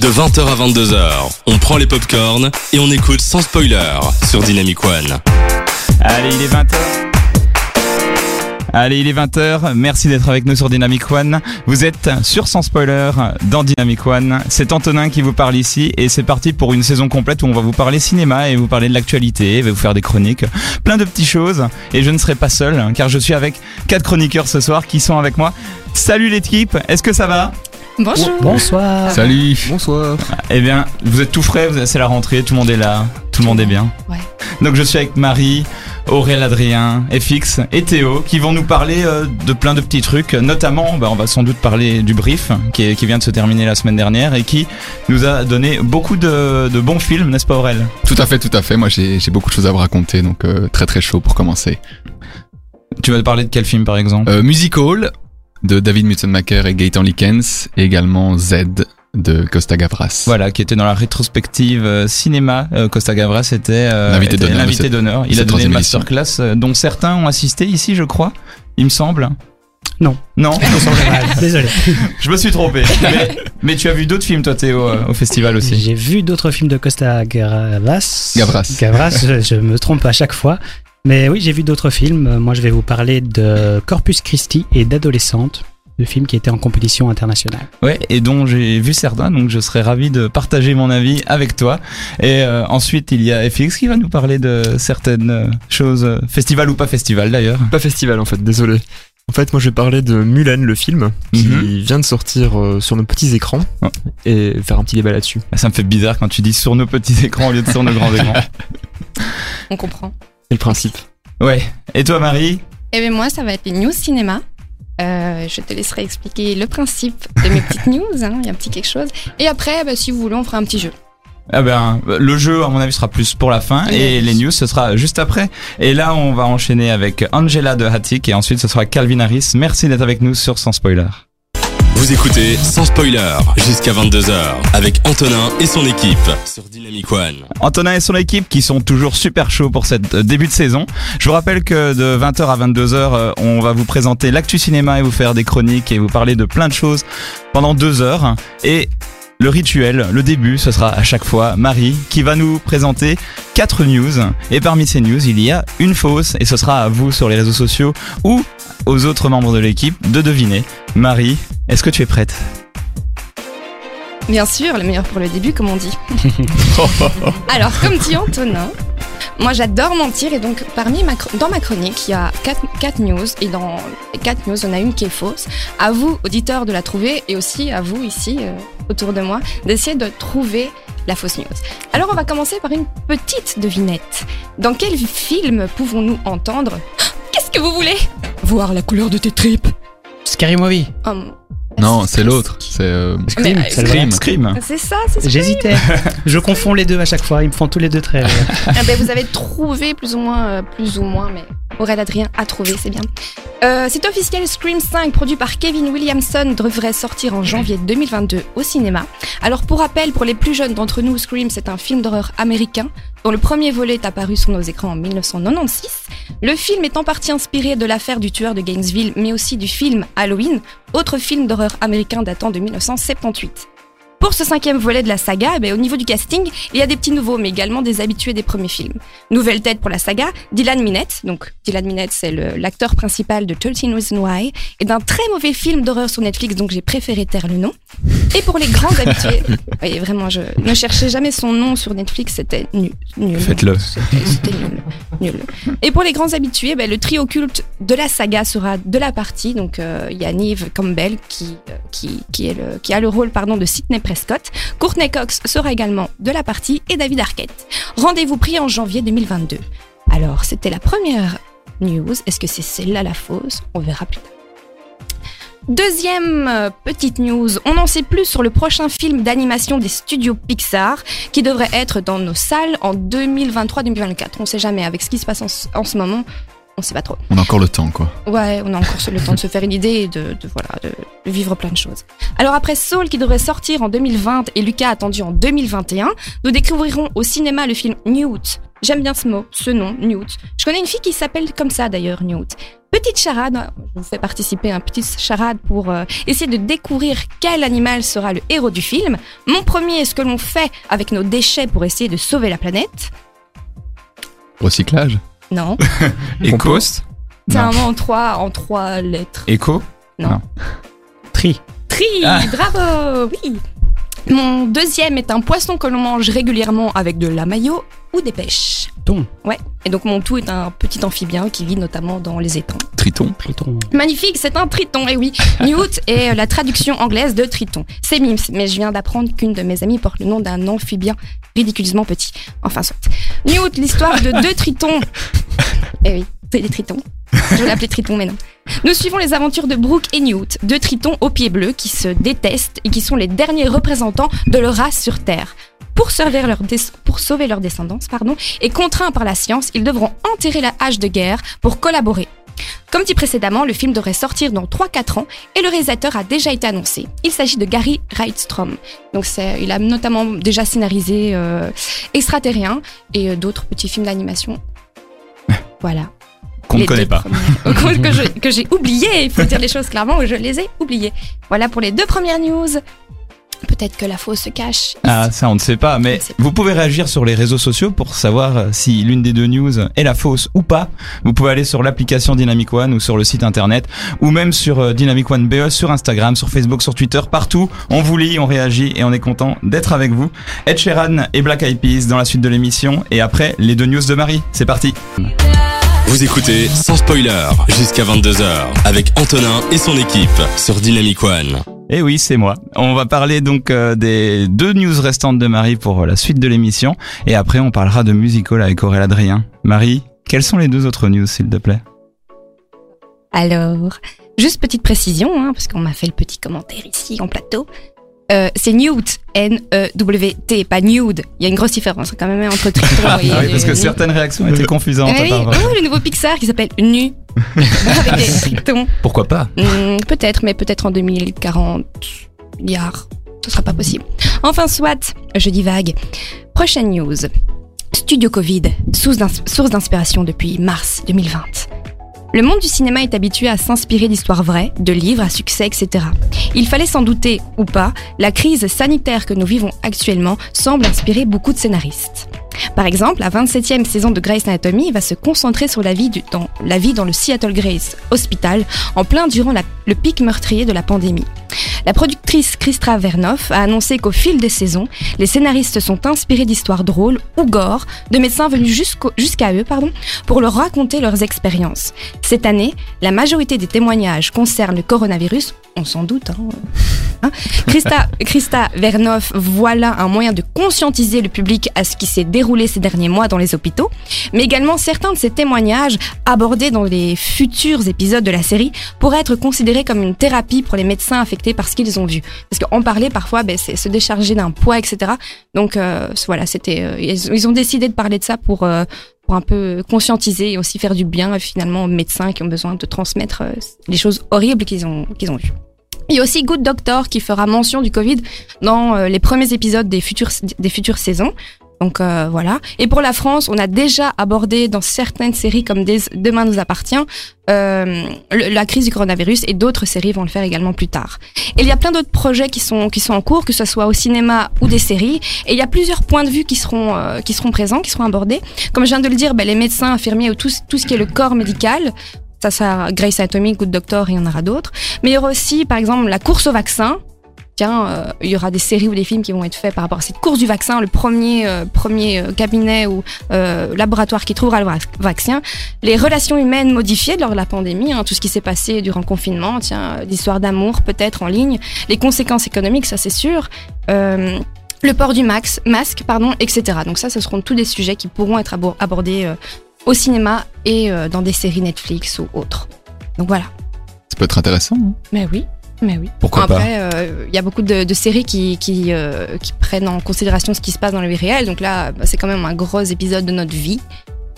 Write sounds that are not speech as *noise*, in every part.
De 20h à 22h, on prend les popcorns et on écoute sans spoiler sur Dynamic One. Allez, il est 20h. Allez, il est 20h. Merci d'être avec nous sur Dynamic One. Vous êtes sur Sans Spoiler dans Dynamic One. C'est Antonin qui vous parle ici et c'est parti pour une saison complète où on va vous parler cinéma et vous parler de l'actualité, vous faire des chroniques, plein de petites choses. Et je ne serai pas seul hein, car je suis avec quatre chroniqueurs ce soir qui sont avec moi. Salut l'équipe, est-ce que ça va? Bonjour. Bonsoir. Salut. Bonsoir. Eh bien, vous êtes tout frais, vous- c'est la rentrée, tout le monde est là, tout le monde est bien. Ouais. Donc je suis avec Marie, Aurélien Adrien, FX et Théo qui vont nous parler euh, de plein de petits trucs. Notamment, bah, on va sans doute parler du brief qui, est- qui vient de se terminer la semaine dernière et qui nous a donné beaucoup de, de bons films, n'est-ce pas Aurel? Tout à fait, tout à fait. Moi, j'ai j'ai beaucoup de choses à vous raconter, donc euh, très très chaud pour commencer. Tu vas parler de quel film par exemple? Euh, Musical de David Mutzenmacher et Gaëtan Likens, et également Z de Costa Gavras. Voilà, qui était dans la rétrospective euh, cinéma. Euh, Costa Gavras était euh, L'invité d'honneur. Il a donné une édition. masterclass euh, dont certains ont assisté ici, je crois. Il me semble. Non. Non? *laughs* *laughs* Désolé. Je me suis trompé. *laughs* mais, mais tu as vu d'autres films, toi, Théo, euh, au festival aussi. J'ai vu d'autres films de Costa Gavras. Gavras. Gavras, je, je me trompe à chaque fois. Mais oui, j'ai vu d'autres films. Moi, je vais vous parler de Corpus Christi et d'Adolescente, le film qui était en compétition internationale. Ouais, et dont j'ai vu certains, donc je serais ravi de partager mon avis avec toi. Et euh, ensuite, il y a FX qui va nous parler de certaines choses, festival ou pas festival d'ailleurs. Pas festival en fait, désolé. En fait, moi je vais parler de Mulan, le film, qui Mhm. vient de sortir euh, sur nos petits écrans, Oh. et faire un petit débat là-dessus. Ça me fait bizarre quand tu dis sur nos petits *laughs* écrans au lieu de sur nos grands *laughs* écrans. On comprend. C'est le principe. Ouais. Et toi, Marie? Et bien moi, ça va être les news cinéma. Euh, je te laisserai expliquer le principe de mes petites *laughs* news. hein, Il y a un petit quelque chose. Et après, bah, si vous voulez, on fera un petit jeu. Ah ben, le jeu, à mon avis, sera plus pour la fin et les news, ce sera juste après. Et là, on va enchaîner avec Angela de Hattic et ensuite, ce sera Calvin Harris. Merci d'être avec nous sur Sans Spoiler. Vous écoutez sans spoiler jusqu'à 22h avec Antonin et son équipe sur Dynamic One. Antonin et son équipe qui sont toujours super chauds pour cette euh, début de saison. Je vous rappelle que de 20h à 22h, euh, on va vous présenter l'actu cinéma et vous faire des chroniques et vous parler de plein de choses pendant deux heures. Et le rituel, le début, ce sera à chaque fois Marie qui va nous présenter quatre news. Et parmi ces news, il y a une fausse et ce sera à vous sur les réseaux sociaux ou aux autres membres de l'équipe de deviner. Marie, est-ce que tu es prête? Bien sûr, le meilleur pour le début, comme on dit. *laughs* Alors, comme dit Antonin, moi j'adore mentir et donc parmi ma, dans ma chronique, il y a quatre, quatre news et dans les quatre news, il y en a une qui est fausse. À vous, auditeurs, de la trouver et aussi à vous ici, euh, autour de moi, d'essayer de trouver la fausse news. Alors, on va commencer par une petite devinette. Dans quel film pouvons-nous entendre? *gasps* Qu'est-ce que vous voulez? Voir la couleur de tes tripes. Scary Movie. Oh, mon- Non, c'est l'autre. C'est euh, Scream, euh, Scream. Scream. C'est ça, c'est ça. J'hésitais. *laughs* Je confonds les deux à chaque fois. Ils me font tous les deux très. *laughs* *laughs* Ah ben, vous avez trouvé plus ou moins, euh, plus ou moins, mais Aurélien Adrien a trouvé, c'est bien. Euh, c'est officiel, Scream 5, produit par Kevin Williamson, devrait sortir en janvier 2022 au cinéma. Alors pour rappel, pour les plus jeunes d'entre nous, Scream, c'est un film d'horreur américain dont le premier volet est apparu sur nos écrans en 1996. Le film est en partie inspiré de l'affaire du tueur de Gainesville, mais aussi du film Halloween, autre film d'horreur américain datant de 1978. Pour ce cinquième volet de la saga, eh ben, au niveau du casting, il y a des petits nouveaux, mais également des habitués des premiers films. Nouvelle tête pour la saga, Dylan Minette. Donc, Dylan Minette, c'est l'acteur principal de 13 Reasons Why, et d'un très mauvais film d'horreur sur Netflix, donc j'ai préféré taire le nom. Et pour les grands habitués, *laughs* oui, vraiment, je ne cherchez jamais son nom sur Netflix, c'était nul. nul. Faites-le. C'était nul, nul. Et pour les grands habitués, ben, le trio culte de la saga sera de la partie. Donc, euh, il y a Neve Campbell qui, euh, qui, qui, est le, qui a le rôle pardon, de Sidney Prescott. Courtney Cox sera également de la partie et David Arquette. Rendez-vous pris en janvier 2022. Alors, c'était la première news. Est-ce que c'est celle-là la fausse? On verra plus tard. Deuxième euh, petite news, on n'en sait plus sur le prochain film d'animation des studios Pixar qui devrait être dans nos salles en 2023-2024. On sait jamais, avec ce qui se passe en, ce- en ce moment, on sait pas trop. on a encore le temps, quoi. Ouais, on a encore le temps de se faire une idée et de, de, voilà, de, de vivre plein de choses. Alors après Soul qui devrait sortir en 2020 et Lucas attendu en 2021, nous découvrirons au cinéma le film Newt J'aime bien ce mot, ce nom, Newt. Je connais une fille qui s'appelle comme ça d'ailleurs, Newt. Petite charade, je vous fais participer à un petit charade pour euh, essayer de découvrir quel animal sera le héros du film. Mon premier est ce que l'on fait avec nos déchets pour essayer de sauver la planète. Recyclage Non. *laughs* Compost c'est Non. un mot en trois, en trois lettres. Éco Tri. Tri, Ah. bravo, oui. Mon deuxième est un poisson que l'on mange régulièrement avec de la mayo ou des pêches. Thon. Ouais. Et donc mon tout est un petit amphibien qui vit notamment dans les étangs. Triton Triton. Magnifique, c'est un triton, et oui. *laughs* Newt est la traduction anglaise de triton. C'est Mims, mais je viens d'apprendre qu'une de mes amies porte le nom d'un amphibien ridiculeusement petit. Enfin, soit. Newt, l'histoire de deux tritons. *laughs* Eh oui, c'est des tritons. Je vais l'appeler triton, mais non. Nous suivons les aventures de Brooke et Newt, deux tritons aux pieds bleus qui se détestent et qui sont les derniers représentants de leur race sur Terre. Pour, sauver leur des- pour sauver leur descendance, pardon, et contraints par la science, ils devront enterrer la hache de guerre pour collaborer. Comme dit précédemment, le film devrait sortir dans 3-4 ans et le réalisateur a déjà été annoncé. Il s'agit de Gary Reitstrom. Donc il a notamment déjà scénarisé euh, Extraterrien et euh, d'autres petits films d'animation. Voilà. Qu'on ne connaît pas. premières. que, j'ai oublié, il faut dire les choses clairement, je les ai oubliées. Voilà pour les deux premières news. Peut-être que la fausse se cache. ici. Ah, ça on ne sait pas, mais vous pouvez réagir sur les réseaux sociaux pour savoir euh, si l'une des deux news est la fausse ou pas. Vous pouvez aller sur l'application Dynamic One ou sur le site internet ou même sur euh, Dynamic One BE sur Instagram, sur Facebook, sur Twitter, partout. On vous lit, on réagit et on est content d'être avec vous. Ed Sheeran et Black Eyed Peas dans la suite de l'émission et après les deux news de Marie. C'est parti. Vous écoutez sans spoiler jusqu'à 22h avec Antonin et son équipe sur Dynamic One. Et oui, c'est moi. On va parler donc euh, des deux news restantes de Marie pour euh, la suite de l'émission et après on parlera de musical avec Aurélien Adrien. Marie, quelles sont les deux autres news s'il te plaît? Alors, juste petite précision, hein, parce qu'on m'a fait le petit commentaire ici en plateau. Euh, c'est Newt, N-E-W-T, pas Nude. Il y a une grosse différence quand même hein, entre triton *laughs* Ah et... oui, parce que certaines réactions étaient confusantes. Oui, oh, le nouveau Pixar qui s'appelle Nu, *laughs* avec des tritons. Pourquoi pas Hmm, peut-être, mais peut-être en 2040 milliards. Ce sera pas possible. Enfin, soit, je divague. Prochaine news. Studio Covid, source d'inspiration depuis mars 2020. Le monde du cinéma est habitué à s'inspirer d'histoires vraies, de livres à succès, etc. Il fallait s'en douter ou pas, la crise sanitaire que nous vivons actuellement semble inspirer beaucoup de scénaristes. Par exemple, la 27e saison de Grey's Anatomy va se concentrer sur la vie, dans, le Seattle Grace Hospital, en plein durant le pic meurtrier de la pandémie. La productrice Christa Vernoff a annoncé qu'au fil des saisons, les scénaristes sont inspirés d'histoires drôles ou gore de médecins venus jusqu'à eux pardon, pour leur raconter leurs expériences. Cette année, la majorité des témoignages concernent le coronavirus, on s'en doute. Hein, *laughs* Hein? Christa, Christa Vernoff, voilà un moyen de conscientiser le public à ce qui s'est déroulé ces derniers mois dans les hôpitaux, mais également certains de ces témoignages abordés dans les futurs épisodes de la série pourraient être considérés comme une thérapie pour les médecins affectés par ce qu'ils ont vu. Parce qu'en parler parfois, ben, c'est se décharger d'un poids, etc. Donc euh, voilà, c'était, euh, ils, ont décidé de parler de ça pour euh, pour un peu conscientiser et aussi faire du bien finalement aux médecins qui ont besoin de transmettre les choses horribles qu'ils ont qu'ils ont vues. Il y a aussi Good Doctor qui fera mention du Covid dans les premiers épisodes des futures, des futures saisons. Donc euh, voilà. Et pour la France, on a déjà abordé dans certaines séries comme Des- Demain nous appartient euh, la crise du coronavirus et d'autres séries vont le faire également plus tard. Et il y a plein d'autres projets qui sont qui sont en cours, que ce soit au cinéma ou des séries. Et il y a plusieurs points de vue qui seront euh, qui seront présents, qui seront abordés. Comme je viens de le dire, ben, les médecins, infirmiers ou tout, tout ce qui est le corps médical. Ça, ça, Grace Anatomy, Good Doctor, il y en aura d'autres. Mais il y aura aussi, par exemple, la course au vaccin. Tiens, euh, il y aura des séries ou des films qui vont être faits par rapport à cette course du vaccin, le premier, euh, premier euh, cabinet ou laboratoire qui trouvera le vac- vaccin. Les relations humaines modifiées lors de la pandémie, hein, tout ce qui s'est passé durant le confinement, tiens, l'histoire d'amour peut-être en ligne, les conséquences économiques, ça c'est sûr. Le port du max, masque, pardon, etc. Donc ça, ce seront tous des sujets qui pourront être abo- abordés euh, au cinéma et euh, dans des séries Netflix ou autres. Donc voilà. Ça peut être intéressant. hein. Mais oui, mais oui. Pourquoi pas Après, euh, il y a beaucoup de, de séries qui, qui, euh, qui prennent en considération ce qui se passe dans la vie réelle. Donc là, bah, c'est quand même un gros épisode de notre vie.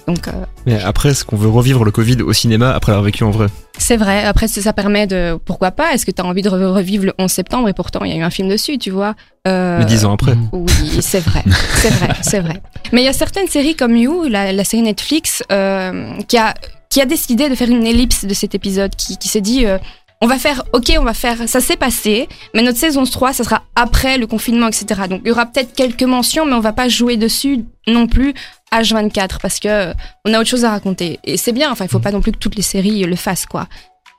Donc euh, Mais après, est-ce qu'on veut revivre le Covid au cinéma après l'avoir vécu en vrai? C'est vrai. Après, ça permet de. Pourquoi pas? Est-ce que tu as envie de re- revivre le 11 septembre et pourtant il y a eu un film dessus, tu vois? Mais dix ans après. Oui, c'est vrai, c'est vrai, c'est vrai. Mais il y a certaines séries comme You, la, la série Netflix, qui a qui a décidé de faire une ellipse de cet épisode, qui, qui s'est dit. Euh, on va faire, ok, on va faire, ça s'est passé, mais notre saison 3, ça sera après le confinement, etc. Donc il y aura peut-être quelques mentions, mais on va pas jouer dessus non plus H24 parce que euh, on a autre chose à raconter. Et c'est bien, enfin, il faut pas non plus que toutes les séries le fassent, quoi.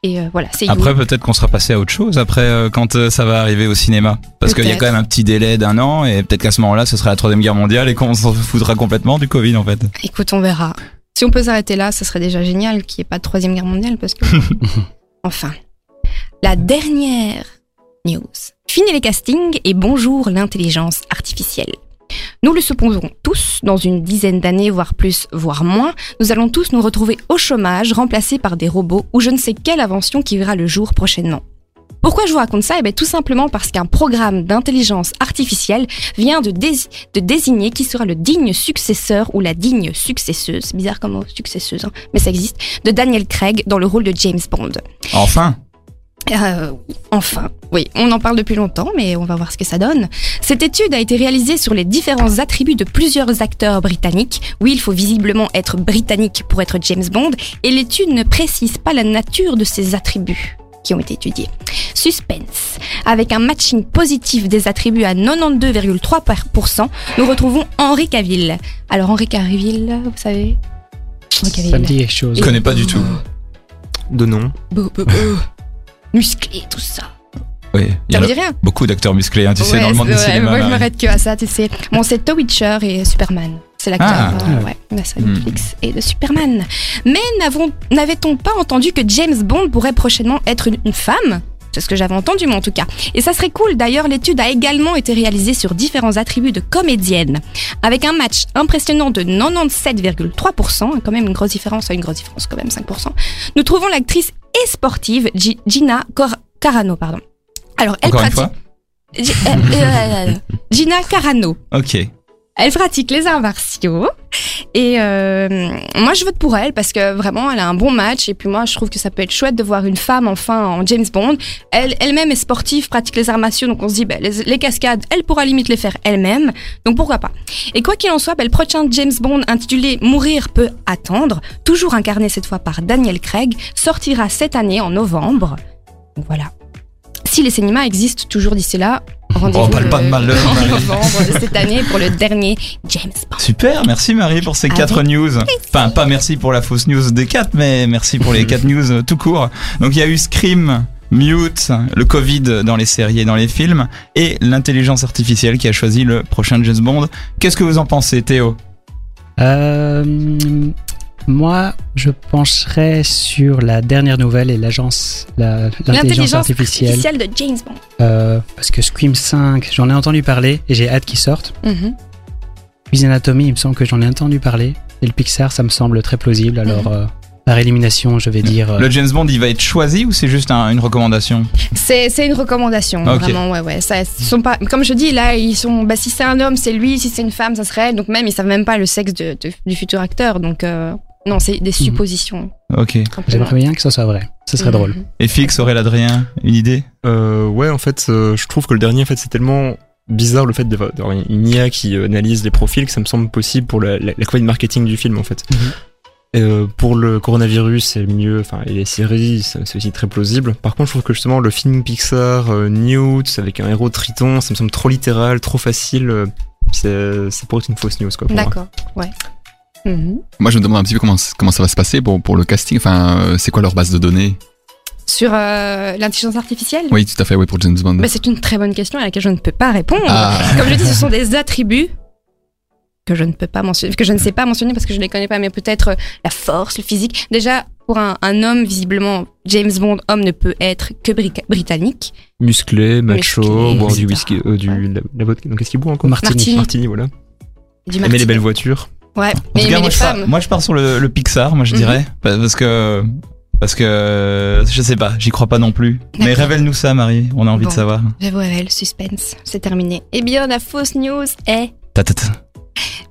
Et euh, voilà, c'est. Après, peut-être qu'on sera passé à autre chose après euh, quand euh, ça va arriver au cinéma. Parce qu'il y a quand même un petit délai d'un an et peut-être qu'à ce moment-là, ce sera la troisième guerre mondiale et qu'on s'en foutra complètement du Covid en fait. Écoute, on verra. Si on peut s'arrêter là, ce serait déjà génial qu'il n'y ait pas de troisième guerre mondiale parce que. *laughs* enfin. La dernière news. Fini les castings et bonjour l'intelligence artificielle. Nous le supposons tous, dans une dizaine d'années, voire plus, voire moins, nous allons tous nous retrouver au chômage, remplacés par des robots ou je ne sais quelle invention qui verra le jour prochainement. Pourquoi je vous raconte ça? Eh bien, tout simplement parce qu'un programme d'intelligence artificielle vient de, dés- de désigner qui sera le digne successeur ou la digne successeuse, bizarre comme mot, successeuse, hein, mais ça existe, de Daniel Craig dans le rôle de James Bond. Enfin Euh, enfin, oui, on en parle depuis longtemps, mais on va voir ce que ça donne. Cette étude a été réalisée sur les différents attributs de plusieurs acteurs britanniques. Oui, il faut visiblement être britannique pour être James Bond, et l'étude ne précise pas la nature de ces attributs qui ont été étudiés. Suspense. Avec un matching positif des attributs à 92,3%, nous retrouvons Henri Cavill. Alors Henri Cavill, vous savez? Henri Cavill. Ça me dit quelque chose. Je connais pas du tout. De nom. Musclé, tout ça. Oui, il y a rien beaucoup d'acteurs musclés, hein, tu sais, dans le monde du cinéma. Moi, je m'arrête que à ça, tu sais. Bon, c'est The Witcher et Superman. C'est l'acteur Ah. euh, ouais, de la série Hmm. Netflix et de Superman. Mais n'avait-on pas entendu que James Bond pourrait prochainement être une, une femme? C'est ce que j'avais entendu, moi en tout cas. Et ça serait cool. D'ailleurs, l'étude a également été réalisée sur différents attributs de comédienne. Avec un match impressionnant de 97,3%, quand même une grosse différence, une grosse différence quand même, 5%. Nous trouvons l'actrice et sportive Gi- Gina Cor- Carano, pardon. Alors, elle Encore une pratique. fois Gi- euh, euh, Gina Carano. Ok. Elle pratique les arts martiaux. Et euh, moi, je vote pour elle parce que vraiment, elle a un bon match. Et puis moi, je trouve que ça peut être chouette de voir une femme enfin en James Bond. Elle, elle-même est sportive, pratique les arts martiaux. Donc on se dit, ben, les, cascades, elle pourra limite les faire elle-même. Donc pourquoi pas? Et quoi qu'il en soit, ben, le prochain James Bond intitulé Mourir peut attendre, toujours incarné cette fois par Daniel Craig, sortira cette année en novembre. Donc voilà. Si les cinémas existent toujours d'ici là, rendez-vous Oh, parle pas de le- malheur, en Marie. novembre de cette année pour le dernier James Bond. Super, merci Marie pour ces Avec quatre news. Enfin, pas merci pour la fausse news des quatre, mais merci pour les quatre *laughs* news euh, tout court. Donc il y a eu Scream, Mute, le Covid dans les séries et dans les films, et l'intelligence artificielle qui a choisi le prochain James Bond. Qu'est-ce que vous en pensez, Théo? Euh, moi, je pencherais sur la dernière nouvelle et l'agence, la- l'intelligence artificielle. de James Bond. euh, parce que Scream 5, j'en ai entendu parler et j'ai hâte qu'il sorte. Mhm. Grey's Anatomy, il me semble que j'en ai entendu parler. Et le Pixar, ça me semble très plausible. Alors, euh, par élimination, je vais dire. euh, Le James Bond, il va être choisi ou c'est juste un- une recommandation? C'est c'est une recommandation, Ok. vraiment, ouais, ouais. Ça, sont pas, comme je dis, là, ils sont, bah, si c'est un homme, c'est lui, si c'est une femme, ça serait elle. Donc même, ils savent même pas le sexe de, de- du futur acteur. Donc, euh, non, c'est des suppositions. Ok. J'aimerais bien que ça soit vrai. Ce serait Mhm. drôle. Et Fix, Aurélien Adrien, une idée Euh, ouais, en fait, euh, je trouve que le dernier, en fait, c'est tellement bizarre le fait d'avoir une IA qui analyse les profils que ça me semble possible pour la, la, la campagne marketing du film, en fait. Mhm. Euh, pour le coronavirus et le milieu, enfin, et les séries, c'est aussi très plausible. Par contre, je trouve que justement, le film Pixar, euh, Newt, avec un héros triton, ça me semble trop littéral, trop facile. euh, c'est- ça pourrait être une fausse news, quoi. D'accord, ouais. Mhm. Moi, je me demande un petit peu comment, comment ça va se passer pour, pour le casting. Enfin, euh, c'est quoi leur base de données? Sur euh, l'intelligence artificielle? Oui, tout à fait, oui, pour James Bond. Bah, C'est une très bonne question à laquelle je ne peux pas répondre. Ah. *laughs* Comme je dis, ce sont des *laughs* attributs que je ne peux pas mentionner, que je ne sais pas mentionner parce que je ne les connais pas, mais peut-être euh, la force, le physique. Déjà, pour un, un homme, visiblement, James Bond, homme ne peut être que bri- britannique. Musclé, macho, Musclé, boire du whisky, euh, du, la, la vodka. Donc, qu'est-ce qu'il boit encore? Martini. Martini. Martini, voilà. Du Aimer les belles voitures. Ouais, En mais, tout cas, mais moi, les je pars, moi, je pars sur le, le Pixar, moi je Mhm. dirais, parce que parce que je sais pas, j'y crois pas non plus. Mais révèle-nous ça, Marie. On a envie de savoir. J'avoue, ouais, le suspense, c'est terminé. Eh bien, la fausse news est Ta, ta, ta.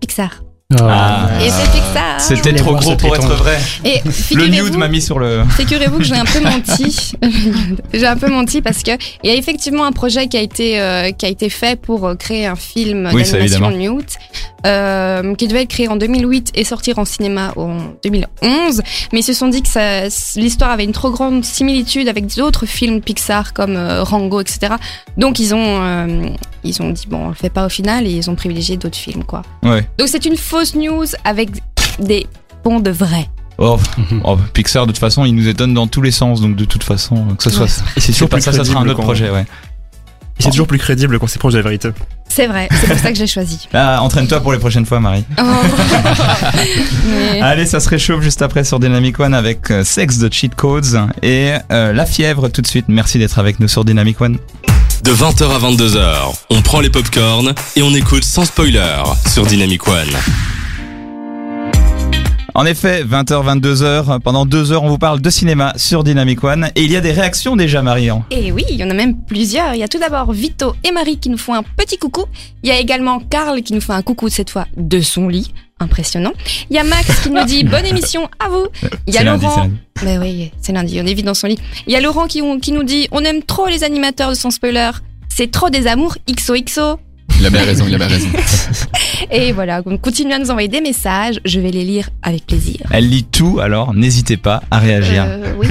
Pixar. Ah. Et c'est Pixar. C'était trop gros pour être vrai. Et Le nude m'a mis sur le. Figurez-vous que j'ai un peu *laughs* menti. *laughs* j'ai un peu menti parce que il y a effectivement un projet qui a été euh, qui a été fait pour euh, créer un film Oui, d'animation mute euh, qui devait être créé en 2008 et sortir en cinéma en 2011. Mais ils se sont dit que l'histoire avait une trop grande similitude avec d'autres films Pixar comme euh, Rango, etc. Donc ils ont euh, ils ont dit bon on le fait pas au final et ils ont privilégié d'autres films quoi. Ouais. Donc c'est une fausse news avec des ponts de vrai. Oh, oh, Pixar, de toute façon, il nous étonne dans tous les sens, donc de toute façon, que ce soit Ouais. c'est toujours pas plus ça, ça sera un autre projet, ouais. Et c'est toujours plus crédible quand c'est proche de la vérité. C'est vrai, c'est pour ça que j'ai choisi. *laughs* Là, entraîne-toi pour les prochaines fois, Marie. Oh. *laughs* Mais- Allez, ça se réchauffe juste après sur Dynamic One avec euh, Sex de Cheat Codes et euh, La Fièvre tout de suite. Merci d'être avec nous sur Dynamic One. De 20h à 22h, on prend les popcorns et on écoute sans spoiler sur Dynamic One. En effet, 20h, 22h, pendant deux heures, on vous parle de cinéma sur Dynamic One et il y a des réactions déjà, Marion. Et oui, il y en a même plusieurs. Il y a tout d'abord Vito et Marie qui nous font un petit coucou. Il y a également Karl qui nous fait un coucou cette fois de son lit. Impressionnant. Il y a Max qui nous dit bonne émission à vous. Il y a Laurent. lundi. Mais oui, c'est lundi, on est vite dans son lit. Il y a Laurent qui, qui nous dit on aime trop les animateurs de son spoiler. C'est trop des amours XOXO. Il a bien raison, il a bien raison. *laughs* Et voilà, continuez à nous envoyer des messages. Je vais les lire avec plaisir. Elle lit tout, alors n'hésitez pas à réagir. Euh, *laughs* oui.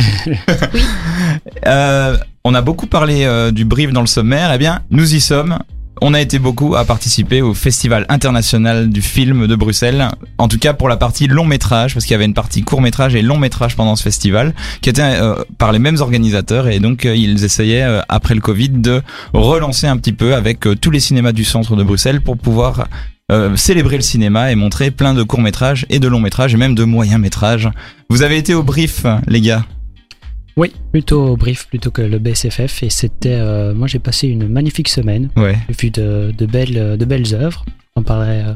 Euh, on a beaucoup parlé euh, du brief dans le sommaire. Eh bien, nous y sommes. On a été beaucoup à participer au Festival international du film de Bruxelles. En tout cas pour la partie long métrage, parce qu'il y avait une partie court métrage et long métrage pendant ce festival, qui était euh, par les mêmes organisateurs. Et donc euh, ils essayaient euh, après le Covid de relancer un petit peu avec tous les cinémas du centre de Bruxelles pour pouvoir euh, célébrer le cinéma et montrer plein de courts métrages et de longs métrages et même de moyens métrages. Vous avez été au brief, les gars? Oui, plutôt au brief plutôt que le BSFF. Et c'était. euh, moi, j'ai passé une magnifique semaine. Ouais. J'ai vu de, de belles, de belles œuvres. On parlerait euh,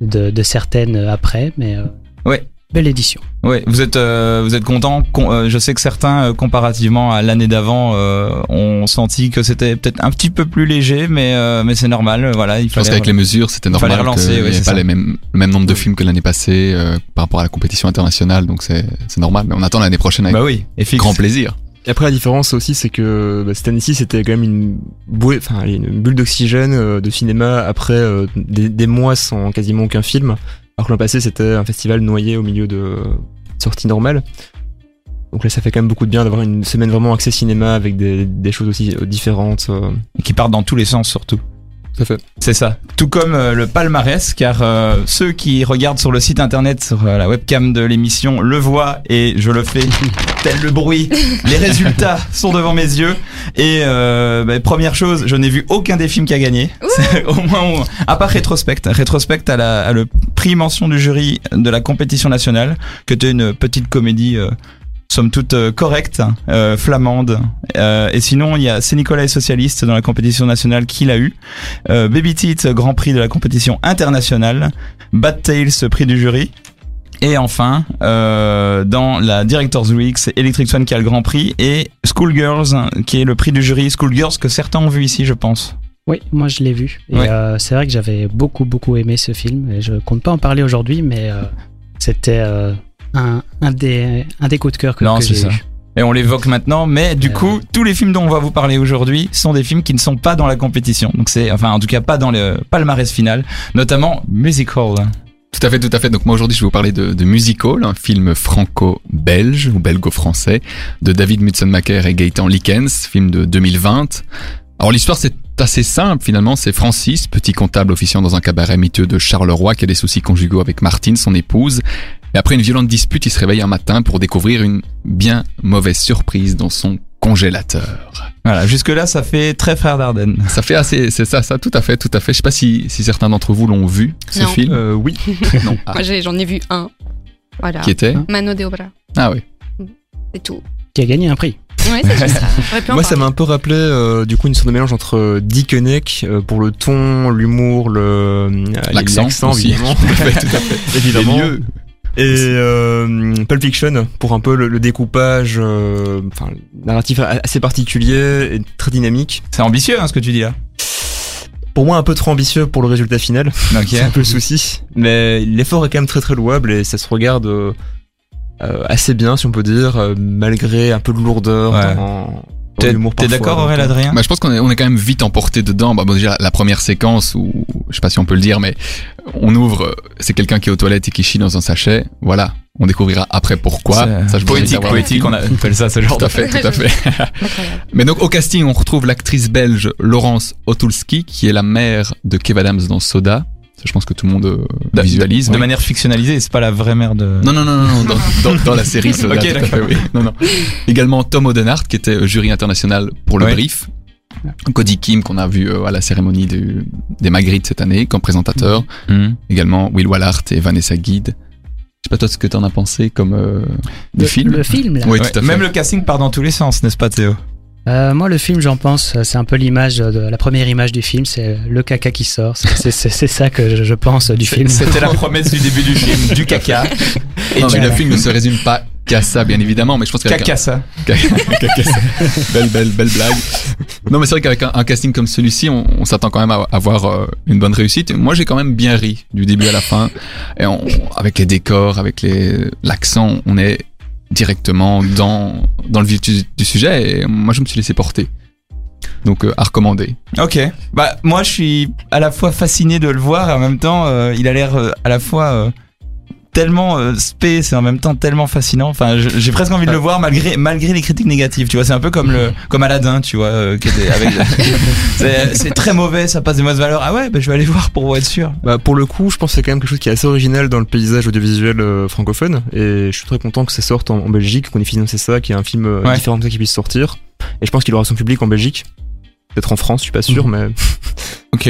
de, de certaines après, mais. euh, Ouais. Belle édition. Oui, vous êtes euh, vous êtes content? Con- euh, je sais que certains, euh, comparativement à l'année d'avant, euh, ont senti que c'était peut-être un petit peu plus léger, mais euh, mais c'est normal. Voilà, il Je fallait. qu'avec les mesures, c'était il fallait normal relancer, qu'il n'y ouais, ait c'est pas ça. les mêmes, le même nombre de films que l'année passée euh, par rapport à la compétition internationale, donc c'est c'est normal. Mais on attend l'année prochaine avec Bah oui, et fixe. grand plaisir. Et après, la différence aussi, c'est que bah, cette année-ci, c'était quand même une, bouée, une bulle d'oxygène euh, de cinéma après euh, des, des mois sans quasiment aucun film. Alors que l'an passé, c'était un festival noyé au milieu de sorties normales. Donc là, ça fait quand même beaucoup de bien d'avoir une semaine vraiment axée cinéma avec des, choses aussi euh, différentes. euh. Qui partent dans tous les sens surtout. Tout à fait. C'est ça. Tout comme euh, le palmarès, car euh, ceux qui regardent sur le site internet, sur euh, la webcam de l'émission, le voient et je le fais *laughs* tel le bruit. Les résultats *laughs* sont devant mes yeux. Et euh, bah, première chose, je n'ai vu aucun des films qui a gagné. *laughs* C'est Au moins, on- à part Rétrospect. Rétrospect a, la, le prix mention du jury de la compétition nationale, que était une petite comédie. Somme toute euh, correcte, euh, flamande. Euh, et sinon, il y a C'est Nicolas et Socialiste dans la compétition nationale qui l'a eu. Euh, Baby Teeth, grand prix de la compétition internationale. Bad Tales, prix du jury. Et enfin, euh, dans la Director's Week, c'est Electric Swan qui a le grand prix. Et Schoolgirls, qui est le prix du jury. Schoolgirls que certains ont vu ici, je pense. Oui, moi je l'ai vu. Et Ouais. euh, c'est vrai que j'avais beaucoup, beaucoup aimé ce film. Et je compte pas en parler aujourd'hui, mais euh, c'était un, un, des, un des coups de cœur que, Non, que j'ai ça. eu. Et on l'évoque maintenant, mais du Euh, coup, tous les films dont on va vous parler aujourd'hui sont des films qui ne sont pas dans la compétition. Donc c'est, enfin, en tout cas, pas dans le palmarès final, notamment Musical. Tout à fait, tout à fait. Donc moi aujourd'hui je vais vous parler de, de Musical, un film franco-belge ou belgo-français de David Mutzenmacher et Gaëtan Likens, film de 2020. Alors l'histoire c'est assez simple finalement, c'est Francis, petit comptable officiant dans un cabaret miteux de Charleroi qui a des soucis conjugaux avec Martine, son épouse. Et après une violente dispute, il se réveille un matin pour découvrir une bien mauvaise surprise dans son congélateur. Voilà, jusque là, ça fait très frère d'Ardenne. Ça fait assez, c'est ça, ça, tout à fait, tout à fait. Je sais pas si, si certains d'entre vous l'ont vu, ce Non. film. Euh, oui. *laughs* non. Ah, Moi, j'en ai vu un. Voilà. qui était? Mano de Obra. Ah oui. C'est tout. Qui a gagné un prix. Ouais, c'est juste ça. Moi, ça m'a un peu rappelé euh, du coup une sorte de mélange entre euh, Dick Henneck euh, pour le ton, l'humour, le euh, L'accent évidemment, *laughs* Tout à fait, tout à fait. évidemment. Les lieux. Et euh, Pulp Fiction pour un peu le, le découpage, euh, enfin narratif assez particulier et très dynamique. C'est ambitieux, hein, ce que tu dis là. pour moi un peu trop ambitieux pour le résultat final. Ok. *laughs* C'est un peu le souci. Mais l'effort est quand même très très louable et ça se regarde euh, assez bien, si on peut dire, euh, malgré un peu de lourdeur Ouais. dans T'es l'humour t'es parfois. d'accord, Aurélien Donc, Adrien Bah, je pense qu'on est, on est quand même vite emporté dedans. Bah, bon, déjà, la première séquence où, je sais pas si on peut le dire, mais on ouvre, euh, c'est quelqu'un qui est aux toilettes et qui chie dans un sachet. Voilà. On découvrira après pourquoi. C'est Ça, je poétique, poétique, on appelle ça ce genre Tout de à fait, tout à fait. *laughs* Mais donc, au casting, on retrouve l'actrice belge Laurence Otulski, qui est la mère de Kev Adams dans Soda. Je pense que tout le monde euh, visualise. De oui. manière fictionnalisée, c'est pas la vraie mère de. Non, non, non, non, non, dans, *laughs* dans, dans la série Soda. Ok, tout à fait, d'accord. oui. Non, non. Également Tom Odenhart, qui était euh, jury international pour le Ouais. brief. Cody Kim, qu'on a vu euh, à la cérémonie du- des Magritte cette année, comme présentateur. Hmm. Également Will Wallart et Vanessa Guide. Je sais pas toi ce que t'en as pensé comme euh, du Le- film? Le film, là. Oui, Ouais, tout à fait. Même le casting part dans tous les sens, n'est-ce pas, Théo? Euh, moi, le film, j'en pense, euh, c'est un peu l'image de la première image du film, c'est le caca qui sort. C'est- C'est c'est- c'est ça que je, je pense du film. C'était la *laughs* promesse du début du film, du caca. Et Non, le film ne se résume pas qu'à ça, bien évidemment, mais je pense qu'avec un- caca, ça. *laughs* belle, belle, belle blague. Non, mais c'est vrai qu'avec un, un casting comme celui-ci, on, on s'attend quand même à avoir euh, une bonne réussite. Moi, j'ai quand même bien ri du début à la fin. Et on, avec les décors, avec les l'accent, on est directement dans dans le vif du, sujet. Et moi, je me suis laissé porter. Donc, euh, à recommander. Ok. Bah moi je suis à la fois fasciné de le voir et en même temps euh, il a l'air euh, à la fois tellement euh, space et en même temps tellement fascinant. Enfin j'ai presque envie de le voir malgré malgré les critiques négatives. Tu vois c'est un peu comme le comme Aladdin tu vois euh, qui était avec. *laughs* c'est très mauvais ça passe des mauvaises valeurs. Ah ouais bah je vais aller voir pour être sûr. Bah, pour le coup, je pense que c'est quand même quelque chose qui est assez original dans le paysage audiovisuel euh, francophone. Et je suis très content que ça sorte en, en Belgique, qu'on ait financé ça, qu'il y ait un film euh, Ouais. différent de ça qui puisse sortir. Et je pense qu'il aura son public en Belgique. Peut-être en France, je suis pas sûr, mais *laughs* Ok.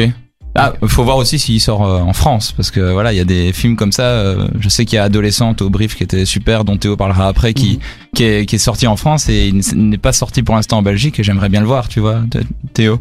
Ah, faut voir aussi s'il sort euh, en France, parce que voilà, il y a des films comme ça. euh, je sais qu'il y a Adolescente au brief qui était super, dont Théo parlera après, qui, qui, est, qui est sorti en France et il n'est pas sorti pour l'instant en Belgique et j'aimerais bien le voir, tu vois, Th- Théo.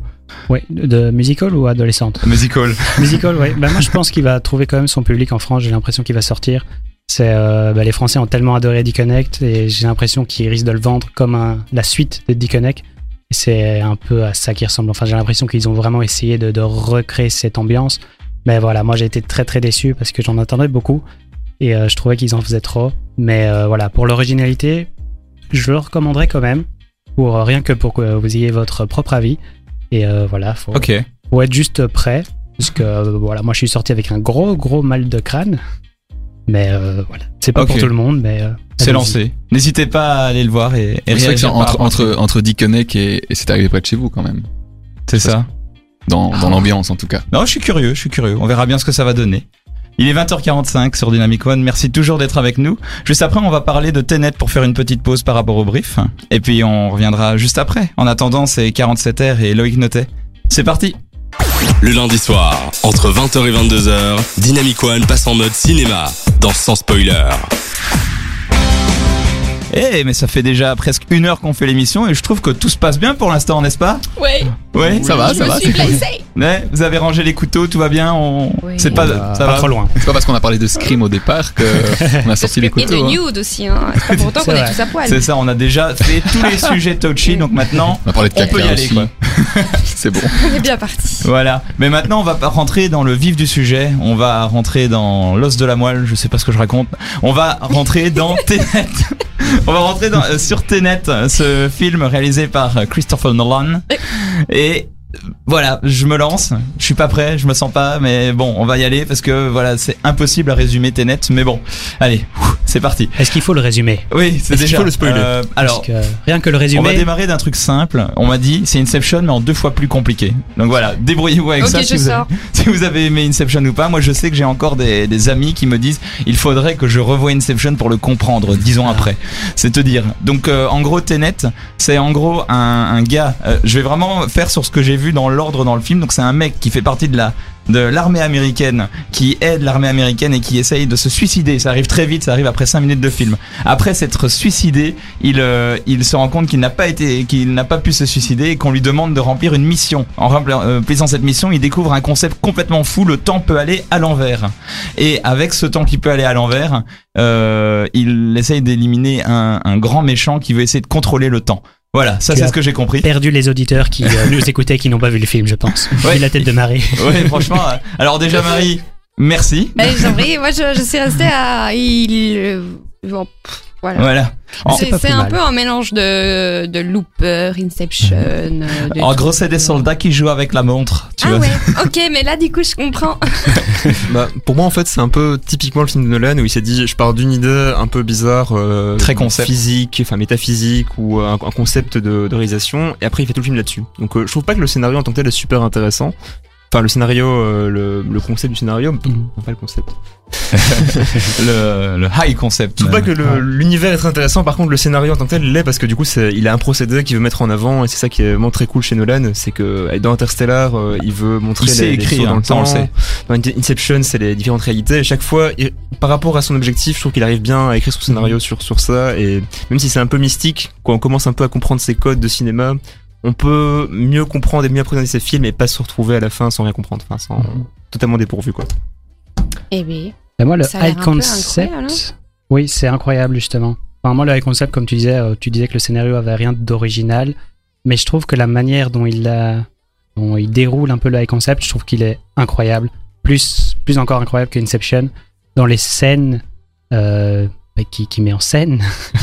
Oui, de musical ou adolescente? Musical. *laughs* Musical, oui. Bah, moi, je pense qu'il va trouver quand même son public en France. J'ai l'impression qu'il va sortir. C'est euh, bah, les Français ont tellement adoré Disconnect et j'ai l'impression qu'ils risquent de le vendre comme un- la suite de Disconnect. C'est un peu à ça qui ressemble. Enfin, j'ai l'impression qu'ils ont vraiment essayé de, de recréer cette ambiance. Mais voilà, moi j'ai été très très déçu parce que j'en attendais beaucoup et euh, je trouvais qu'ils en faisaient trop. Mais euh, voilà, pour l'originalité, je le recommanderais quand même. Pour euh, rien que pour que vous ayez votre propre avis. Et voilà, faut, faut être juste prêt. Parce que voilà, moi je suis sorti avec un gros gros mal de crâne. Mais voilà, c'est pas pour tout le monde, mais euh, C'est lancé. N'hésitez pas à aller le voir et, et C'est vrai que réagir entre, entre, entre Dickeneck et, et c'est arrivé près de chez vous quand même. C'est ça. Dans, dans l'ambiance en tout cas. Non, je suis curieux, je suis curieux. On verra bien ce que ça va donner. Il est 20h45 sur Dynamic One. Merci toujours d'être avec nous. Juste après, on va parler de Tenet pour faire une petite pause par rapport au brief. Et puis, on reviendra juste après. En attendant, c'est 47R et Loïc Notet. C'est parti. Le lundi soir, entre 20h et 22h, Dynamic One passe en mode cinéma, dans Sans Spoiler. Eh, mais ça fait déjà presque une heure qu'on fait l'émission et je trouve que tout se passe bien pour l'instant, n'est-ce pas? Ouais. Oui. Ça va, je ça me va. suis. Ouais, vous avez rangé les couteaux, tout va bien. On... Oui. C'est pas, ça pas va. trop loin. C'est pas parce qu'on a parlé de Scream au départ que on a sorti les Et de couteaux. hein. nude aussi, hein. C'est pas pour *laughs* autant qu'on est tous à poil. C'est ça, on a déjà fait tous les *laughs* sujets touchy, donc maintenant, On a parlé de on caca peut y aller. *laughs* C'est bon. On est bien parti. Voilà. Mais maintenant, on va pas rentrer dans le vif du sujet. On va rentrer dans l'os de la moelle. Je sais pas ce que je raconte. On va rentrer dans Tenet. On va rentrer dans, euh, sur Tenet, ce film réalisé par euh, Christopher Nolan. Et euh, voilà, je me lance. Je suis pas prêt, je me sens pas, mais bon, on va y aller parce que voilà, c'est impossible à résumer Tenet. Mais bon, allez, c'est parti. Est-ce qu'il faut le résumer Oui, c'est déjà. faut le spoiler euh, alors, que rien que le on va résumé. démarrer d'un truc simple. On m'a dit, c'est Inception, mais en deux fois plus compliqué. Donc voilà, débrouillez-vous avec Ok, ça. je Si vous, avez, sors. *laughs* si vous avez aimé Inception ou pas. Moi, je sais que j'ai encore des, des amis qui me disent, il faudrait que je revoie Inception pour le comprendre dix ans Ah. après. C'est te dire. Donc, euh, en gros, Tenet, c'est en gros un, un gars. euh, je vais vraiment faire sur ce que j'ai vu dans l'ordre dans le film. Donc, c'est un mec qui fait partie de la de l'armée américaine qui aide l'armée américaine et qui essaye de se suicider. Ça arrive très vite, ça arrive après 5 minutes de film. Après s'être suicidé, il, euh, il se rend compte qu'il n'a pas été, qu'il n'a pas pu se suicider et qu'on lui demande de remplir une mission. En remplissant cette mission, il découvre un concept complètement fou. Le temps peut aller à l'envers. Et avec ce temps qui peut aller à l'envers, euh, il essaye d'éliminer un, un grand méchant qui veut essayer de contrôler le temps. Voilà, ça c'est ce que j'ai compris. Perdu les auditeurs qui euh, nous écoutaient qui n'ont pas vu le film, je pense. *laughs* Ouais. Vu la tête de Marie. *laughs* Ouais, franchement. euh, Alors déjà Marie, merci. Bah, j'en prie, moi je, je suis restée à. Il, euh, bon, pff, voilà. Voilà. En, c'est un mal. peu un mélange de, de Looper, Inception. euh, de en tout. gros, c'est des soldats qui jouent avec la montre. Tu Ah vois. ouais, *laughs* ok, mais là du coup je comprends. *laughs* Bah, pour moi, en fait, c'est un peu typiquement le film de Nolan où il s'est dit je pars d'une idée un peu bizarre, euh, Très concept. physique, enfin métaphysique ou un, un concept de, de réalisation, et après il fait tout le film là-dessus. Donc, euh, je trouve pas que le scénario en tant que tel est super intéressant. Enfin, le scénario, euh, le, le concept du scénario, Mhm. pas le concept. *laughs* Le, le high concept. Je trouve pas que l'univers est très intéressant. Par contre, le scénario en tant que tel l'est parce que du coup, c'est, il a un procédé qu'il veut mettre en avant et c'est ça qui est vraiment très cool chez Nolan. C'est que dans Interstellar, euh, il veut montrer Il sait les, les écrire, sauts dans hein, le temps. le sait. Dans Inception, c'est les différentes réalités. Et chaque fois, il- par rapport à son objectif, je trouve qu'il arrive bien à écrire son scénario sur sur ça. Et même si c'est un peu mystique, quand on commence un peu à comprendre ses codes de cinéma, on peut mieux comprendre et mieux appréhender ses films et pas se retrouver à la fin sans rien comprendre, enfin sans totalement dépourvu quoi. Eh oui. Et moi, le high concept. incroyable, Oui, c'est incroyable, justement. Enfin, moi, le high concept, comme tu disais, euh, tu disais que le scénario avait rien d'original. Mais je trouve que la manière dont il, a, dont il déroule un peu le high concept, je trouve qu'il est incroyable. Plus, plus encore incroyable que Inception. Dans les scènes euh, bah, qui, qui met en scène *laughs*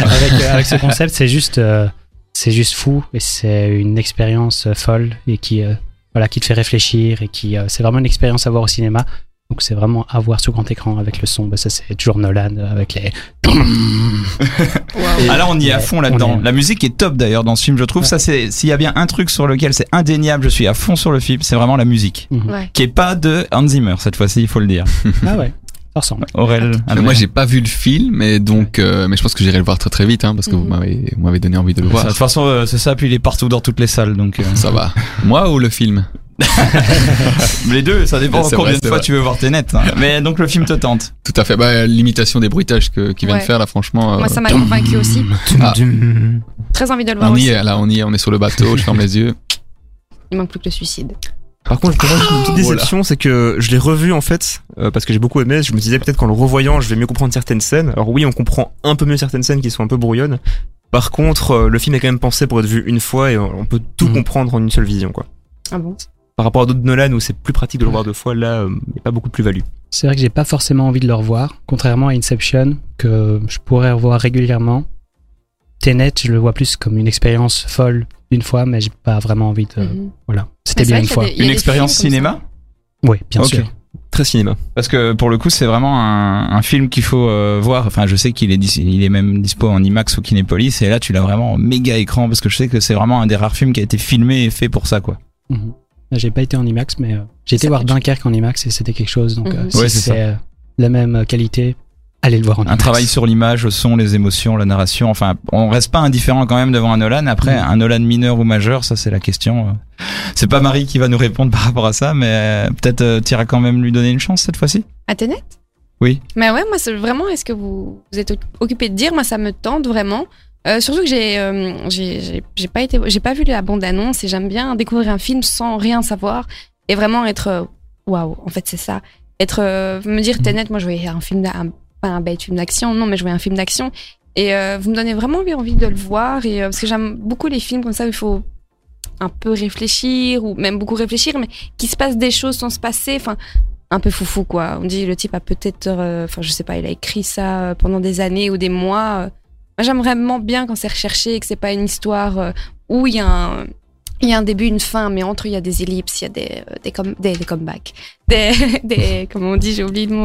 avec, euh, avec ce concept, c'est juste, euh, c'est juste fou et c'est une expérience euh, folle et qui, euh, voilà, qui te fait réfléchir et qui, euh, c'est vraiment une expérience à voir au cinéma. Donc c'est vraiment à voir sur grand écran avec le son. Bah, ça c'est toujours Nolan avec les. *laughs* Ah là, on y est à fond là-dedans. est- La musique est top d'ailleurs dans ce film, je trouve. Ouais. Ça, c'est s'il y a bien un truc sur lequel c'est indéniable, je suis à fond sur le film, c'est vraiment la musique, Mhm. Ouais. qui est pas de Hans Zimmer cette fois-ci, il faut le dire. Ah ouais, *laughs* ça ressemble. Aurel. Mais moi, j'ai pas vu le film, et donc, euh, mais je pense que j'irai le voir très très vite, hein, parce que vous Mhm. m'avez, vous m'avez donné envie de le Ça, voir. De toute façon, euh, c'est ça. Puis il est partout dans toutes les salles, donc euh, Ça va. Moi ou le film? *laughs* Les deux, ça dépend combien vrai, de fois vrai. tu veux voir tes nets. hein. Mais donc le film te tente. Tout à fait. Bah, l'imitation des bruitages que, qu'il vient de faire là, franchement. Moi ça m'a convaincu aussi. Ah. Très envie de le voir on y aussi. est, là, on y est, on est sur le bateau, je ferme les yeux. Il manque plus que le suicide. Par contre, pour moi, j'ai une petite Oh déception, c'est que je l'ai revu en fait, euh, parce que j'ai beaucoup aimé. Je me disais peut-être qu'en le revoyant, je vais mieux comprendre certaines scènes. Alors oui, on comprend un peu mieux certaines scènes qui sont un peu brouillonnes. Par contre, euh, le film est quand même pensé pour être vu une fois et on on peut tout Mhm. comprendre en une seule vision, quoi. Ah bon? Par rapport à d'autres Nolan où c'est plus pratique de le voir deux fois, là, euh, il n'y a pas beaucoup de plus-value. C'est vrai que j'ai pas forcément envie de le revoir, contrairement à Inception que je pourrais revoir régulièrement. Tenet, je le vois plus comme une expérience folle d'une fois, mais j'ai pas vraiment envie de. Mhm. Voilà, c'était bien une fois. des- Une expérience cinéma. Oui, bien Ok. sûr. Très cinéma. Parce que pour le coup, c'est vraiment un, un film qu'il faut euh, voir. Enfin, je sais qu'il est, il est même dispo en IMAX ou Kinépolis. Et là, tu l'as vraiment en méga écran parce que je sais que c'est vraiment un des rares films qui a été filmé et fait pour ça, quoi. Mhm. J'ai pas été en IMAX, mais euh, j'ai été voir Dunkerque en IMAX et c'était quelque chose. Donc, euh, Mhm. si Ouais, c'est euh, la même qualité, allez le voir en Un IMAX. travail sur l'image, le son, les émotions, la narration. Enfin, on reste pas indifférent quand même devant un Nolan. Après, Mhm. un Nolan mineur ou majeur, ça c'est la question. euh. C'est pas Marie qui va nous répondre *laughs* par rapport à ça, mais euh, peut-être euh, t'iras quand même lui donner une chance cette fois-ci. À Tenet? Oui. Mais ouais, moi, c'est vraiment, est-ce que vous, vous êtes occupé de dire? Moi, ça me tente vraiment. Euh, surtout que j'ai, euh, j'ai, j'ai- j'ai pas été, j'ai pas vu la bande annonce et j'aime bien découvrir un film sans rien savoir et vraiment être, waouh, en fait, c'est ça. Être, euh, me dire Tenet, moi, je voyais un film, un- pas un bête film d'action, non, mais je voyais un film d'action. Et euh, vous me donnez vraiment envie de le voir et euh, parce que j'aime beaucoup les films comme ça où il faut un peu réfléchir ou même beaucoup réfléchir, mais qu'il se passe des choses sans se passer. Enfin, un peu foufou quoi. On dit le type a peut-être, euh, enfin je sais pas, il a écrit ça euh, pendant des années ou des mois. euh. Moi j'aime vraiment bien quand c'est recherché et que c'est pas une histoire euh, où il y a un il y a un début, une fin, mais entre il y a des ellipses, il y a des euh, des, com- des, des comebacks, des *laughs* des comment on dit, j'ai oublié le mot,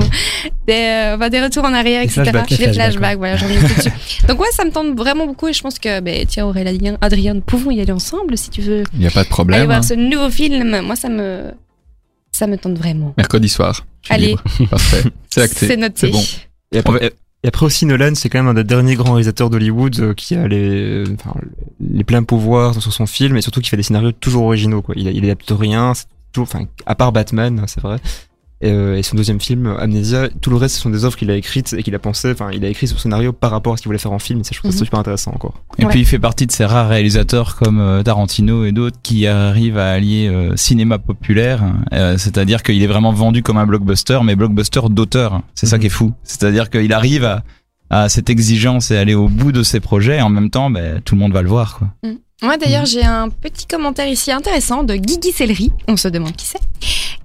des euh, enfin, des retours en arrière, Des etc. flashbacks. Des flashbacks, voilà, j'en ai plus dessus. *laughs* Donc ouais, ça me tente vraiment beaucoup et je pense que ben tiens Aurélien, Adrien, nous pouvons y aller ensemble si tu veux Il n'y a pas de aller problème. hein. voir ce nouveau film. Moi ça me ça me tente vraiment. Mercredi soir. Allez. libre. *laughs* Parfait. C'est acté. C'est noté. C'est bon. Et après, et après aussi, Nolan, c'est quand même un des derniers grands réalisateurs d'Hollywood euh, qui a les, pleins pouvoirs sur son film et surtout qui fait des scénarios toujours originaux. Quoi. Il, il adapte rien, toujours, enfin, à part Batman, c'est vrai. Et, euh, et son deuxième film, Amnesia, tout le reste, ce sont des œuvres qu'il a écrites et qu'il a pensé, enfin, il a écrit son scénario par rapport à ce qu'il voulait faire en film. Et ça, je trouve ça Mhm. super intéressant encore. Et Ouais. puis il fait partie de ces rares réalisateurs comme euh, Tarantino et d'autres qui arrivent à allier euh, cinéma populaire, euh, c'est-à-dire qu'il est vraiment vendu comme un blockbuster, mais blockbuster d'auteur. C'est ça Mhm. qui est fou. C'est-à-dire qu'il arrive à à cette exigence et aller au bout de ses projets. Et en même temps, ben, tout le monde va le voir. Quoi. Moi d'ailleurs j'ai un petit commentaire ici intéressant de Guigui Celery, on se demande qui c'est,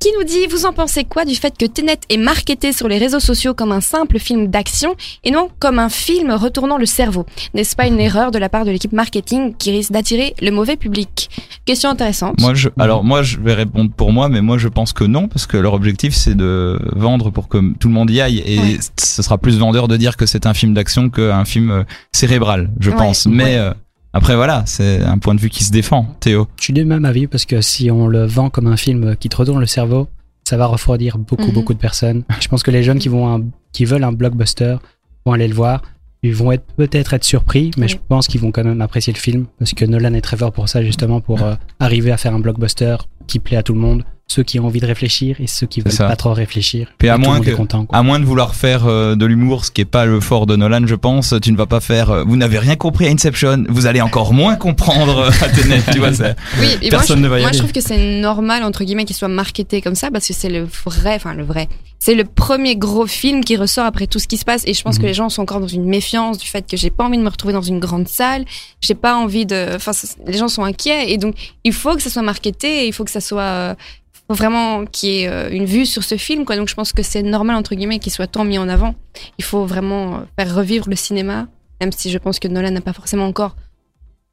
qui nous dit Vous en pensez quoi du fait que Tenet est marketé sur les réseaux sociaux comme un simple film d'action et non comme un film retournant le cerveau? N'est-ce pas une erreur de la part de l'équipe marketing qui risque d'attirer le mauvais public? Question intéressante. Moi, je, alors moi, je vais répondre pour moi, mais moi, je pense que non, parce que leur objectif, c'est de vendre pour que tout le monde y aille, et Ouais. ce sera plus vendeur de dire que c'est un film d'action qu'un film euh, cérébral, je Ouais, pense. ouais. Mais euh, après, voilà, c'est un point de vue qui se défend. Théo. Je suis du même avis parce que si on le vend comme un film qui te retourne le cerveau, ça va refroidir beaucoup, Mhm. beaucoup de personnes. Je pense que les jeunes qui, vont un- qui veulent un blockbuster vont aller le voir. Ils vont être peut-être être surpris, mais Oui. je pense qu'ils vont quand même apprécier le film parce que Nolan est très fort pour ça, justement, pour euh, arriver à faire un blockbuster qui plaît à tout le monde, ceux qui ont envie de réfléchir et ceux qui veulent ça. pas trop réfléchir. À Et le moins que- content. À moins de vouloir faire euh, de l'humour, ce qui est pas le fort de Nolan, je pense, tu ne vas pas faire. euh, vous n'avez rien compris à Inception, vous allez encore moins comprendre euh, à Tenet, tu vois. c'est- Oui, et Personne moi, ne va y je, moi aller. je trouve que c'est normal entre guillemets qu'il soit marketé comme ça parce que c'est le vrai, enfin le vrai. C'est le premier gros film qui ressort après tout ce qui se passe et je pense Mhm. que les gens sont encore dans une méfiance du fait que j'ai pas envie de me retrouver dans une grande salle, j'ai pas envie de, enfin ça- les gens sont inquiets et donc il faut que ça soit marketé, et il faut que ça soit euh, vraiment qu'il y ait euh, une vue sur ce film quoi. Donc je pense que c'est normal entre guillemets qu'il soit tant mis en avant. Il faut vraiment euh, faire revivre le cinéma, même si je pense que Nolan n'a pas forcément encore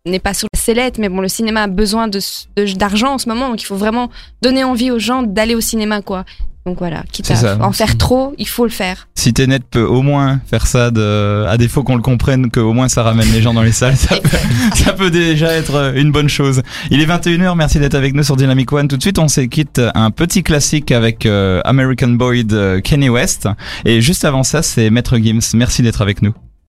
n'est pas sur la sellette, mais bon, le cinéma a besoin de de- d'argent en ce moment, donc il faut vraiment donner envie aux gens d'aller au cinéma, quoi. Donc voilà, quitte à en faire trop, il faut le faire. Si Tenet peut au moins faire ça, de, à défaut qu'on le comprenne, que au moins ça ramène les gens dans les salles, ça peut, ça peut déjà être une bonne chose. Il est 21h, merci d'être avec nous sur Dynamic One. Tout de suite, on s'équitte un petit classique avec euh, American Boy de Kenny West. Et juste avant ça, c'est Maître Gims. Merci d'être avec nous.